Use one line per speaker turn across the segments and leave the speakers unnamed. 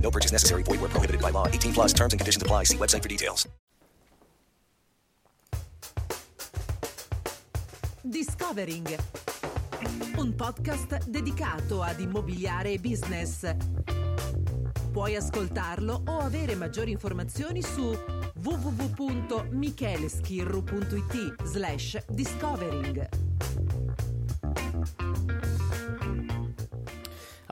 No purchase necessary. Void where prohibited by law. 18 plus terms and conditions apply. See website for details.
Discovering. Un podcast dedicato ad immobiliare e business. Puoi ascoltarlo o avere maggiori informazioni su www.micheleschirru.it slash discovering.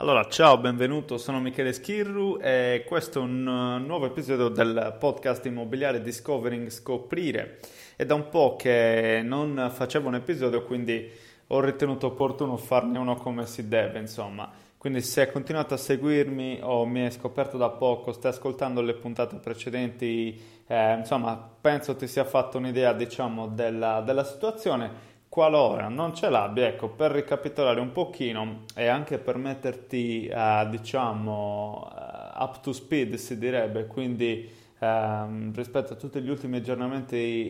Allora, ciao, benvenuto, sono Michele Schirru e questo è un uh, nuovo episodio del podcast immobiliare Discovering Scoprire. È da un po' che non facevo un episodio, quindi ho ritenuto opportuno farne uno come si deve, insomma. Quindi se hai continuato a seguirmi o mi hai scoperto da poco, stai ascoltando le puntate precedenti, eh, insomma, penso ti sia fatto un'idea, diciamo, della, della situazione. Qualora non ce l'abbia, ecco, per ricapitolare un pochino e anche per metterti, uh, diciamo, uh, up to speed, si direbbe, quindi uh, rispetto a tutti gli ultimi aggiornamenti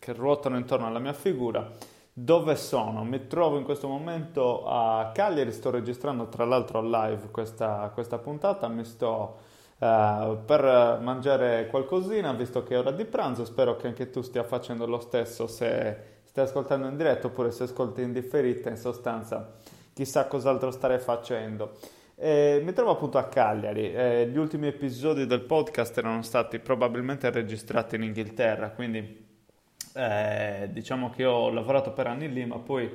che ruotano intorno alla mia figura, dove sono? Mi trovo in questo momento a Cagliari, sto registrando tra l'altro live questa, questa puntata, mi sto uh, per mangiare qualcosina visto che è ora di pranzo, spero che anche tu stia facendo lo stesso se stai ascoltando in diretto oppure se ascolti in differita, in sostanza chissà cos'altro starei facendo. Eh, mi trovo appunto a Cagliari, eh, gli ultimi episodi del podcast erano stati probabilmente registrati in Inghilterra, quindi eh, diciamo che ho lavorato per anni lì, ma poi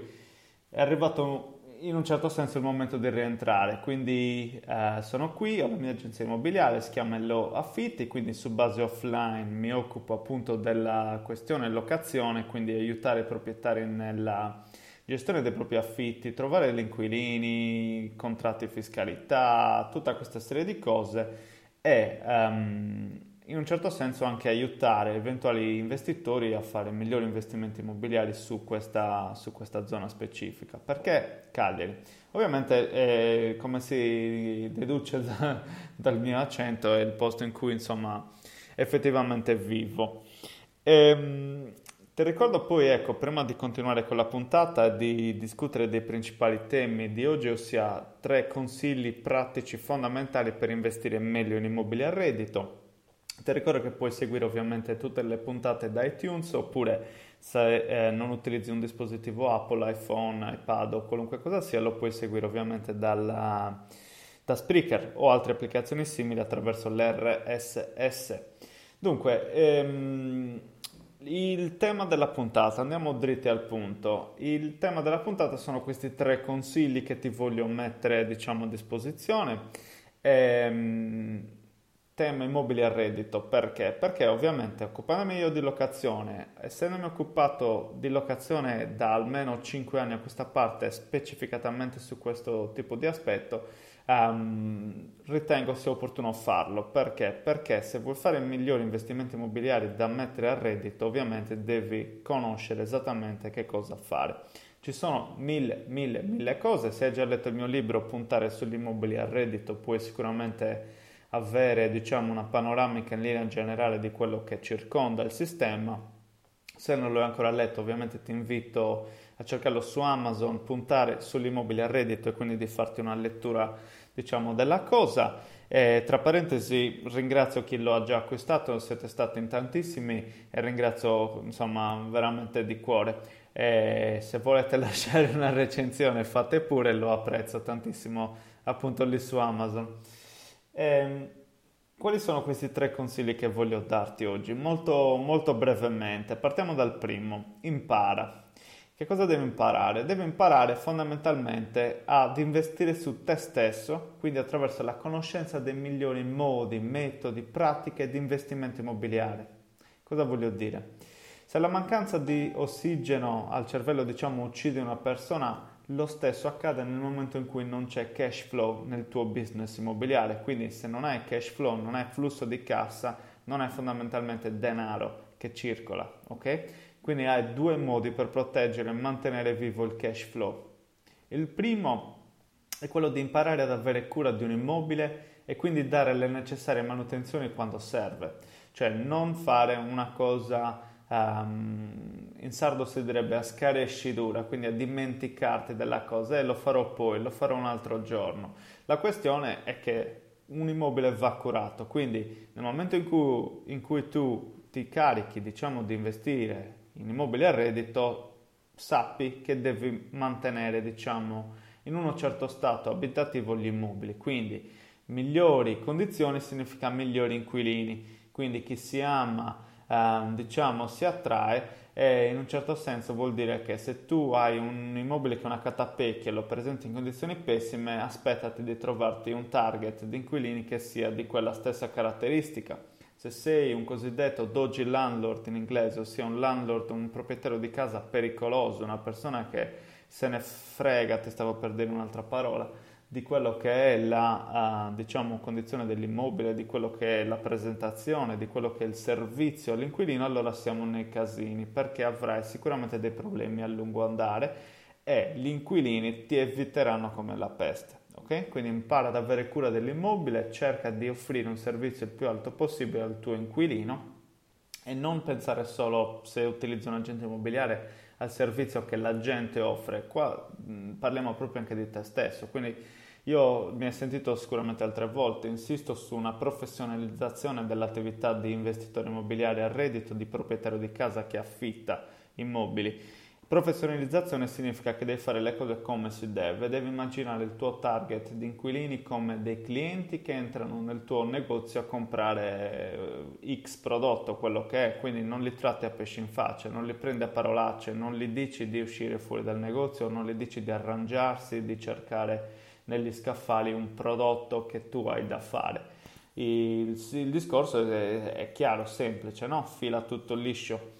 è arrivato in un certo senso il momento di rientrare, quindi eh, sono qui, ho la mia agenzia immobiliare, si chiama Hello Affitti, quindi su base offline mi occupo appunto della questione locazione, quindi aiutare i proprietari nella gestione dei propri affitti, trovare gli inquilini, contratti fiscalità, tutta questa serie di cose e um, in un certo senso anche aiutare eventuali investitori a fare migliori investimenti immobiliari su questa, su questa zona specifica. Perché Cagliari? Ovviamente, eh, come si deduce da, dal mio accento, è il posto in cui insomma effettivamente vivo. E, ehm, ti ricordo poi, ecco, prima di continuare con la puntata, di discutere dei principali temi di oggi, ossia tre consigli pratici fondamentali per investire meglio in immobili a reddito ti ricordo che puoi seguire ovviamente tutte le puntate da iTunes oppure se eh, non utilizzi un dispositivo Apple, iPhone, iPad o qualunque cosa sia, lo puoi seguire ovviamente dalla, da Spreaker o altre applicazioni simili attraverso l'RSS. Dunque, ehm, il tema della puntata, andiamo dritti al punto. Il tema della puntata sono questi tre consigli che ti voglio mettere, diciamo, a disposizione. Ehm, tema immobili a reddito perché? Perché ovviamente occupandomi io di locazione, essendomi occupato di locazione da almeno 5 anni a questa parte, specificatamente su questo tipo di aspetto, um, ritengo sia opportuno farlo. Perché? Perché se vuoi fare migliori investimenti immobiliari da mettere a reddito, ovviamente devi conoscere esattamente che cosa fare. Ci sono mille, mille, mille cose. Se hai già letto il mio libro Puntare sugli immobili a reddito, puoi sicuramente avere diciamo, una panoramica in linea generale di quello che circonda il sistema. Se non l'hai ancora letto, ovviamente ti invito a cercarlo su Amazon, puntare sull'immobile a reddito e quindi di farti una lettura diciamo, della cosa. E, tra parentesi, ringrazio chi lo ha già acquistato, siete stati in tantissimi e ringrazio insomma veramente di cuore. E se volete lasciare una recensione, fate pure, lo apprezzo tantissimo appunto lì su Amazon. Eh, Quali sono questi tre consigli che voglio darti oggi? Molto, molto brevemente. Partiamo dal primo. Impara. Che cosa devi imparare? Devi imparare fondamentalmente ad investire su te stesso, quindi attraverso la conoscenza dei migliori modi, metodi, pratiche di investimento immobiliare. Cosa voglio dire? Se la mancanza di ossigeno al cervello, diciamo, uccide una persona, lo stesso accade nel momento in cui non c'è cash flow nel tuo business immobiliare, quindi se non hai cash flow, non hai flusso di cassa, non hai fondamentalmente denaro che circola, ok? Quindi hai due modi per proteggere e mantenere vivo il cash flow. Il primo è quello di imparare ad avere cura di un immobile e quindi dare le necessarie manutenzioni quando serve, cioè non fare una cosa um, in sardo si direbbe a scarescidura, quindi a dimenticarti della cosa e lo farò poi, lo farò un altro giorno. La questione è che un immobile va curato, quindi nel momento in cui, in cui tu ti carichi, diciamo, di investire in immobili a reddito, sappi che devi mantenere, diciamo, in uno certo stato abitativo gli immobili. Quindi migliori condizioni significa migliori inquilini. Quindi chi si ama Ehm, diciamo si attrae e in un certo senso vuol dire che se tu hai un immobile che è una catapecchia e lo presenti in condizioni pessime, aspettati di trovarti un target di inquilini che sia di quella stessa caratteristica. Se sei un cosiddetto dodgy landlord in inglese, ossia un landlord, un proprietario di casa pericoloso, una persona che se ne frega, ti stavo per dire un'altra parola, di quello che è la uh, diciamo, condizione dell'immobile, di quello che è la presentazione, di quello che è il servizio all'inquilino, allora siamo nei casini perché avrai sicuramente dei problemi a lungo andare e gli inquilini ti eviteranno come la peste. Okay? Quindi impara ad avere cura dell'immobile, cerca di offrire un servizio il più alto possibile al tuo inquilino e non pensare solo se utilizzi un agente immobiliare al servizio che la gente offre. Qua mh, parliamo proprio anche di te stesso, quindi io mi hai sentito sicuramente altre volte, insisto su una professionalizzazione dell'attività di investitore immobiliare a reddito, di proprietario di casa che affitta immobili. Professionalizzazione significa che devi fare le cose come si deve, devi immaginare il tuo target di inquilini come dei clienti che entrano nel tuo negozio a comprare eh, X prodotto, quello che è, quindi non li tratti a pesci in faccia, non li prendi a parolacce, non gli dici di uscire fuori dal negozio, non gli dici di arrangiarsi, di cercare negli scaffali un prodotto che tu hai da fare. Il, il discorso è, è, chiaro, semplice, no? fila tutto liscio.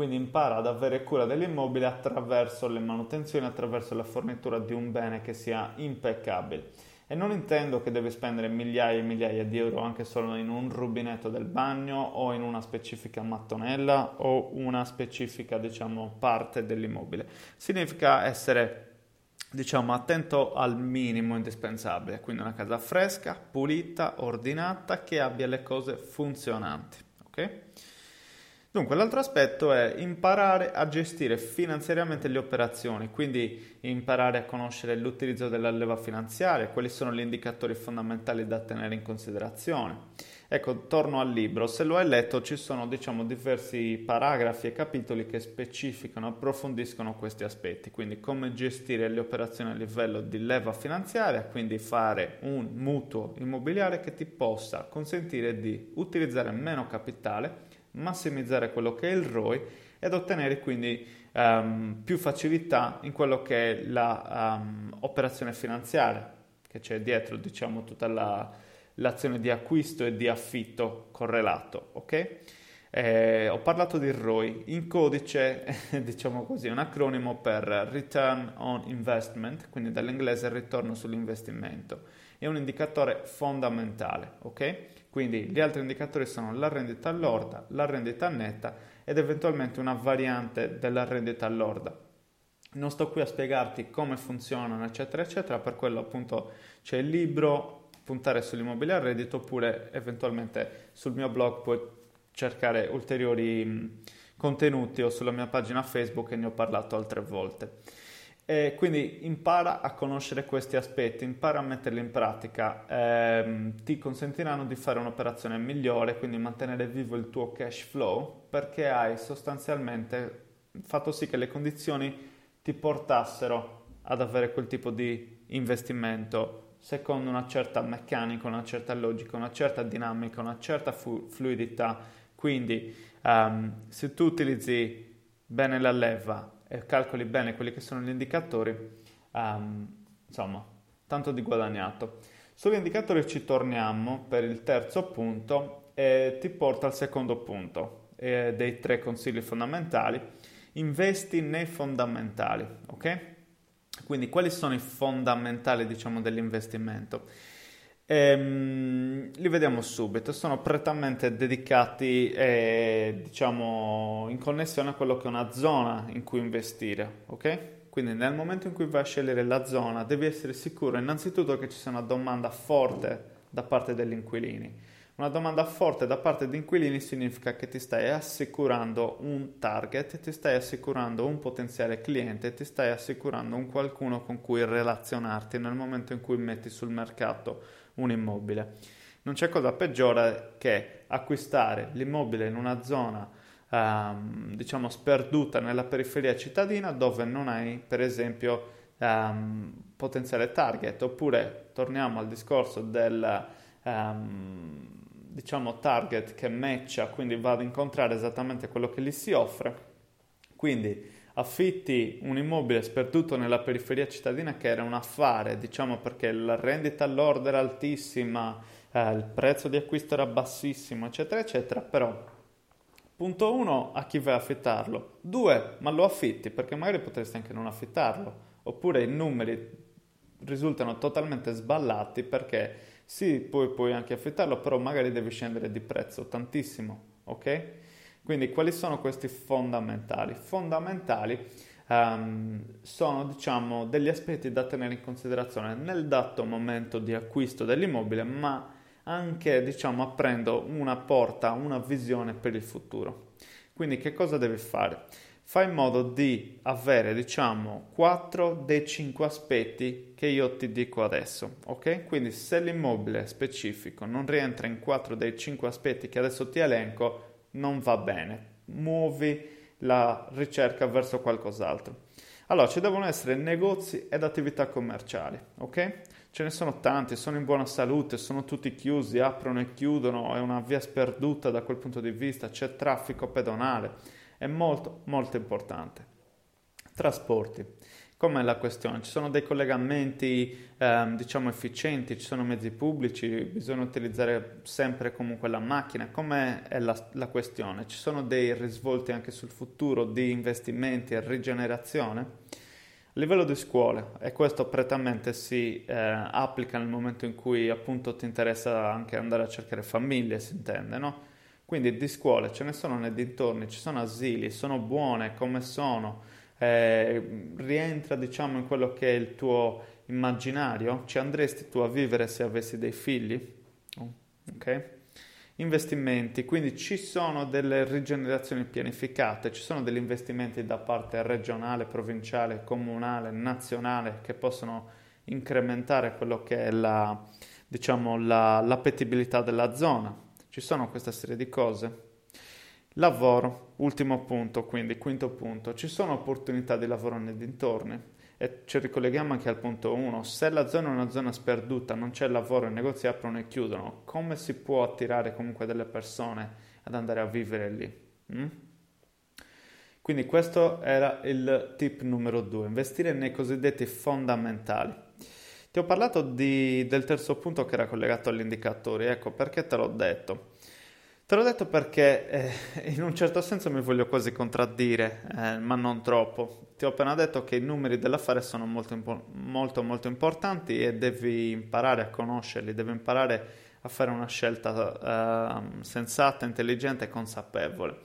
Quindi impara ad avere cura dell'immobile attraverso le manutenzioni, attraverso la fornitura di un bene che sia impeccabile. E non intendo che devi spendere migliaia e migliaia di euro anche solo in un rubinetto del bagno o in una specifica mattonella o una specifica, diciamo, parte dell'immobile. Significa essere diciamo attento al minimo indispensabile, quindi una casa fresca, pulita, ordinata, che abbia le cose funzionanti, ok? Dunque, l'altro aspetto è imparare a gestire finanziariamente le operazioni, quindi imparare a conoscere l'utilizzo della leva finanziaria, quali sono gli indicatori fondamentali da tenere in considerazione. Ecco, torno al libro, se lo hai letto ci sono diciamo diversi paragrafi e capitoli che specificano, approfondiscono questi aspetti, quindi come gestire le operazioni a livello di leva finanziaria, quindi fare un mutuo immobiliare che ti possa consentire di utilizzare meno capitale massimizzare quello che è il ROI ed ottenere quindi um, più facilità in quello che è l'operazione um, finanziaria che c'è dietro, diciamo, tutta la, l'azione di acquisto e di affitto correlato, ok? Eh, ho parlato di ROI, in codice diciamo così, un acronimo per Return on Investment, quindi dall'inglese ritorno sull'investimento, è un indicatore fondamentale, ok? Quindi gli altri indicatori sono la rendita lorda, la rendita netta ed eventualmente una variante della rendita lorda. Non sto qui a spiegarti come funzionano, eccetera, eccetera, per quello appunto c'è il libro, puntare sull'immobile a reddito, oppure eventualmente sul mio blog puoi cercare ulteriori contenuti o sulla mia pagina Facebook che ne ho parlato altre volte. E quindi impara a conoscere questi aspetti, impara a metterli in pratica, ehm, ti consentiranno di fare un'operazione migliore, quindi mantenere vivo il tuo cash flow, perché hai sostanzialmente fatto sì che le condizioni ti portassero ad avere quel tipo di investimento secondo una certa meccanica, una certa logica, una certa dinamica, una certa fu- fluidità. Quindi um, se tu utilizzi bene la leva e calcoli bene quelli che sono gli indicatori, um, insomma, tanto di guadagnato. Sugli indicatori ci torniamo per il terzo punto e ti porta al secondo punto eh, dei tre consigli fondamentali. Investi nei fondamentali, ok? Quindi quali sono i fondamentali, diciamo, dell'investimento? Ehm, li vediamo subito, sono prettamente dedicati, eh, diciamo, in connessione a quello che è una zona in cui investire, ok? Quindi nel momento in cui vai a scegliere la zona devi essere sicuro innanzitutto che ci sia una domanda forte da parte degli inquilini. Una domanda forte da parte di inquilini significa che ti stai assicurando un target, ti stai assicurando un potenziale cliente, ti stai assicurando un qualcuno con cui relazionarti nel momento in cui metti sul mercato un immobile. Non c'è cosa peggiore che acquistare l'immobile in una zona ehm, diciamo sperduta nella periferia cittadina dove non hai per esempio ehm, potenziale target oppure torniamo al discorso del ehm, diciamo target che matcha quindi va ad incontrare esattamente quello che gli si offre quindi affitti un immobile sperduto nella periferia cittadina che era un affare diciamo perché la rendita all'order era altissima eh, il prezzo di acquisto era bassissimo eccetera eccetera però Punto 1, a chi vai a affittarlo. 2, ma lo affitti perché magari potresti anche non affittarlo. Oppure i numeri risultano totalmente sballati perché sì, poi puoi anche affittarlo, però magari devi scendere di prezzo tantissimo, ok? Quindi quali sono questi fondamentali? Fondamentali um, sono diciamo degli aspetti da tenere in considerazione nel dato momento di acquisto dell'immobile, ma anche diciamo aprendo una porta, una visione per il futuro. Quindi che cosa devi fare? Fai in modo di avere diciamo 4 dei 5 aspetti che io ti dico adesso, ok? Quindi se l'immobile specifico non rientra in 4 dei 5 aspetti che adesso ti elenco, non va bene. Muovi la ricerca verso qualcos'altro. Allora, ci devono essere negozi ed attività commerciali, ok? Ce ne sono tanti, sono in buona salute, sono tutti chiusi, aprono e chiudono, è una via sperduta da quel punto di vista, c'è traffico pedonale, è molto molto importante. Trasporti. Com'è la questione? Ci sono dei collegamenti eh, diciamo efficienti, ci sono mezzi pubblici, bisogna utilizzare sempre comunque la macchina. Com'è la, la questione? Ci sono dei risvolti anche sul futuro di investimenti e rigenerazione? A livello di scuole, e questo prettamente si eh, applica nel momento in cui appunto ti interessa anche andare a cercare famiglie, si intende, no? Quindi di scuole ce ne sono nei dintorni, ci sono asili, sono buone come sono, eh, rientra diciamo in quello che è il tuo immaginario, ci andresti tu a vivere se avessi dei figli? Ok? investimenti, quindi ci sono delle rigenerazioni pianificate, ci sono degli investimenti da parte regionale, provinciale, comunale, nazionale che possono incrementare quello che è la, diciamo, la, l'appetibilità della zona. Ci sono questa serie di cose. Lavoro, ultimo punto, quindi quinto punto, ci sono opportunità di lavoro nei dintorni e ci ricolleghiamo anche al punto 1. Se la zona è una zona sperduta, non c'è lavoro, i negozi aprono e chiudono, come si può attirare comunque delle persone ad andare a vivere lì? Mm? Quindi questo era il tip numero 2, investire nei cosiddetti fondamentali. Ti ho parlato di, del terzo punto che era collegato agli indicatori, ecco perché te l'ho detto. Te l'ho detto perché eh, in un certo senso mi voglio quasi contraddire, eh, ma non troppo. Ti ho appena detto che i numeri dell'affare sono molto, impo- molto, molto importanti e devi imparare a conoscerli, devi imparare a fare una scelta eh, sensata, intelligente e consapevole.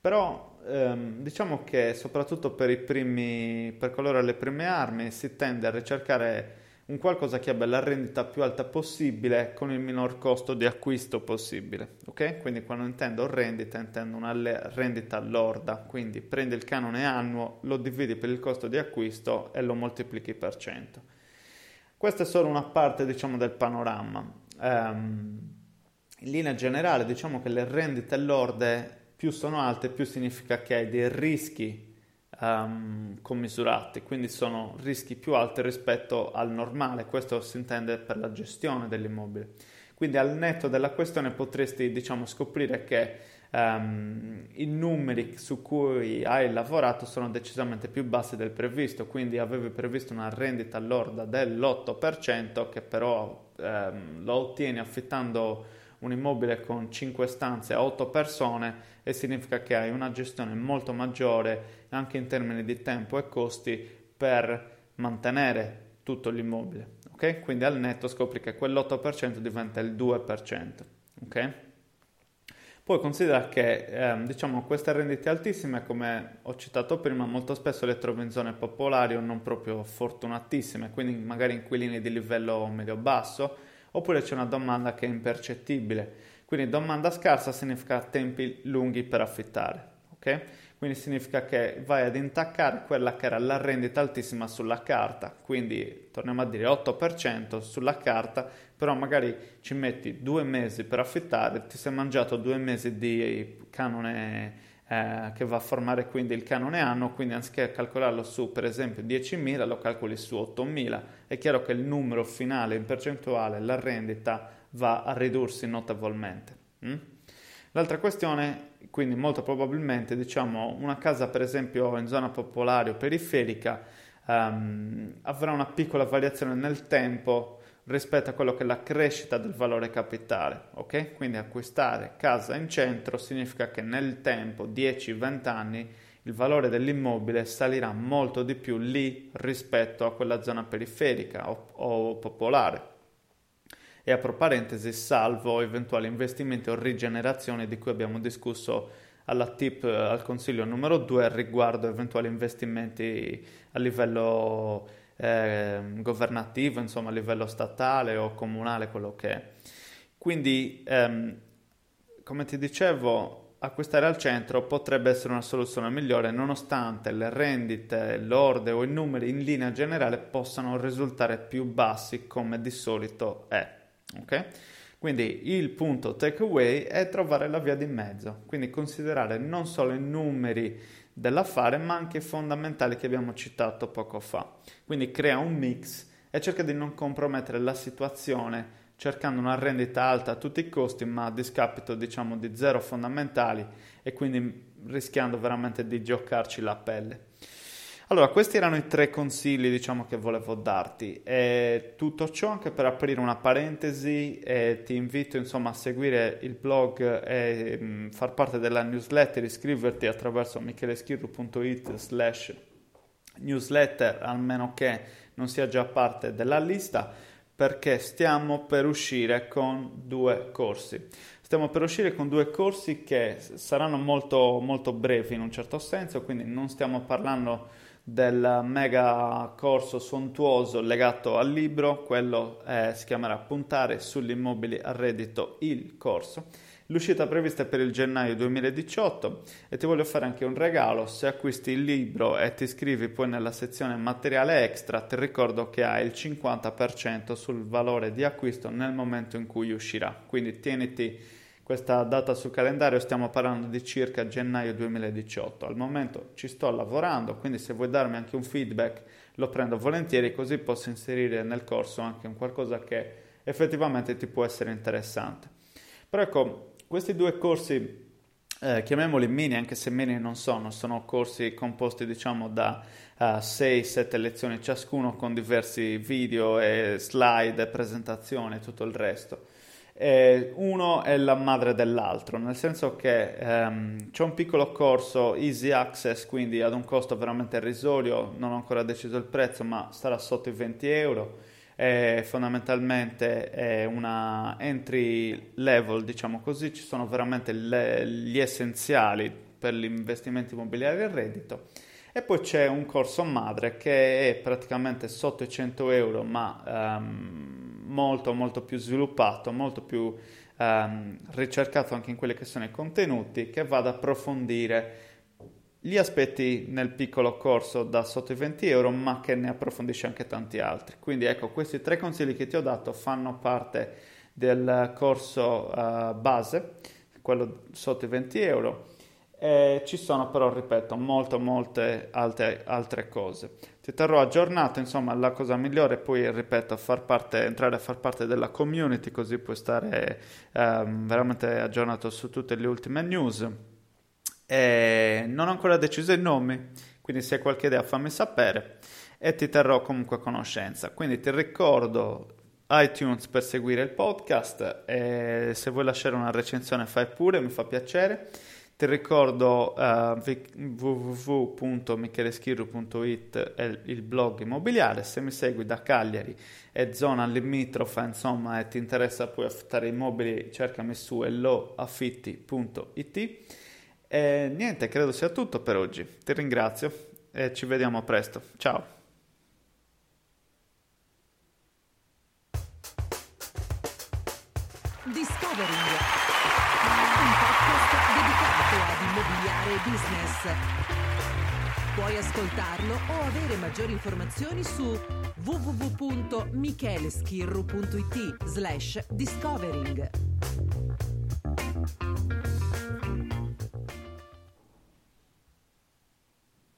Però ehm, diciamo che soprattutto per, primi, per coloro alle prime armi si tende a ricercare un qualcosa che abbia la rendita più alta possibile con il minor costo di acquisto possibile. Ok? Quindi quando intendo rendita intendo una rendita lorda, quindi prendi il canone annuo, lo dividi per il costo di acquisto e lo moltiplichi per 100. Questa è solo una parte diciamo del panorama. Um, in linea generale diciamo che le rendite lorde più sono alte più significa che hai dei rischi um, commisurati, quindi sono rischi più alti rispetto al normale, questo si intende per la gestione dell'immobile. Quindi al netto della questione potresti diciamo, scoprire che um, i numeri su cui hai lavorato sono decisamente più bassi del previsto, quindi avevi previsto una rendita lorda dell'8% che però um, lo ottieni affittando un immobile con 5 stanze a 8 persone e significa che hai una gestione molto maggiore anche in termini di tempo e costi per mantenere tutto l'immobile. Ok? Quindi al netto scopri che quell'8% diventa il 2%. Ok? Poi considera che ehm, diciamo, queste rendite altissime, come ho citato prima, molto spesso le trovi in zone popolari o non proprio fortunatissime, quindi magari inquilini di livello medio-basso, oppure c'è una domanda che è impercettibile. Quindi domanda scarsa significa tempi lunghi per affittare. Okay? Quindi significa che vai ad intaccare quella che era la rendita altissima sulla carta, quindi torniamo a dire 8% sulla carta, però magari ci metti due mesi per affittare, ti sei mangiato due mesi di canone eh, che va a formare quindi il canone anno, quindi anziché calcolarlo su per esempio 10.000 lo calcoli su 8.000, è chiaro che il numero finale in percentuale, la rendita va a ridursi notevolmente. Mm? L'altra questione, quindi molto probabilmente, diciamo, una casa per esempio in zona popolare o periferica um, avrà una piccola variazione nel tempo rispetto a quello che è la crescita del valore capitale, ok? Quindi acquistare casa in centro significa che nel tempo, 10-20 anni, il valore dell'immobile salirà molto di più lì rispetto a quella zona periferica o, o popolare e apro parentesi salvo eventuali investimenti o rigenerazione di cui abbiamo discusso alla tip eh, al consiglio numero 2 riguardo eventuali investimenti a livello eh, governativo, insomma a livello statale o comunale, quello che è. Quindi, ehm, come ti dicevo, acquistare al centro potrebbe essere una soluzione migliore nonostante le rendite, l'orde o i numeri in linea generale possano risultare più bassi come di solito è. Ok? Quindi il punto takeaway è trovare la via di mezzo, quindi considerare non solo i numeri dell'affare ma anche fondamentali che abbiamo citato poco fa. Quindi crea un mix e cerca di non compromettere la situazione cercando una rendita alta a tutti i costi ma a discapito diciamo di zero fondamentali e quindi rischiando veramente di giocarci la pelle. Allora, questi erano i tre consigli, diciamo, che volevo darti. E tutto ciò anche per aprire una parentesi e ti invito, insomma, a seguire il blog e mh, mm, far parte della newsletter, iscriverti attraverso micheleschirru.it slash newsletter, almeno che non sia già parte della lista, perché stiamo per uscire con due corsi. Stiamo per uscire con due corsi che saranno molto, molto brevi in un certo senso, quindi non stiamo parlando del mega corso sontuoso legato al libro, quello eh, si chiamerà Puntare sugli immobili a reddito il corso. L'uscita prevista è per il gennaio 2018 e ti voglio fare anche un regalo, se acquisti il libro e ti iscrivi poi nella sezione materiale extra, ti ricordo che hai il 50% sul valore di acquisto nel momento in cui uscirà, quindi tieniti questa data sul calendario stiamo parlando di circa gennaio 2018. Al momento ci sto lavorando, quindi se vuoi darmi anche un feedback lo prendo volentieri così posso inserire nel corso anche un qualcosa che effettivamente ti può essere interessante. Però ecco, questi due corsi eh, chiamiamoli mini, anche se mini non sono, sono corsi composti diciamo da uh, eh, 6-7 lezioni ciascuno con diversi video e slide, presentazioni e tutto il resto eh, uno è la madre dell'altro, nel senso che ehm, c'è un piccolo corso easy access, quindi ad un costo veramente irrisorio, non ho ancora deciso il prezzo, ma sarà sotto i 20 euro. È fondamentalmente è una entry level, diciamo così, ci sono veramente le, gli essenziali per gli investimenti immobiliari e reddito. E poi c'è un corso madre che è praticamente sotto i 100 euro, ma um, molto molto più sviluppato, molto più ehm, ricercato anche in quelli che sono i contenuti, che va ad approfondire gli aspetti nel piccolo corso da sotto i 20 euro, ma che ne approfondisce anche tanti altri. Quindi ecco, questi tre consigli che ti ho dato fanno parte del corso uh, base, quello sotto i 20 euro. E ci sono però, ripeto, molte, molte altre, altre cose. Ti terrò aggiornato, insomma, la cosa migliore è poi, ripeto, far parte, entrare a far parte della community, così puoi stare ehm, veramente aggiornato su tutte le ultime news. E non ho ancora deciso i nomi, quindi se hai qualche idea fammi sapere e ti terrò comunque a conoscenza. Quindi ti ricordo iTunes per seguire il podcast e se vuoi lasciare una recensione fai pure, mi fa piacere. Ti ricordo uh, www.micheleschirru.it è il blog immobiliare, se mi segui da Cagliari e zona limitrofa, insomma, e ti interessa poi affittare immobili, cercami su elloaffitti.it. E niente, credo sia tutto per oggi. Ti ringrazio e ci vediamo presto. Ciao.
E business. Puoi ascoltarlo o avere maggiori informazioni su www.micheleschirru.it slash discovering.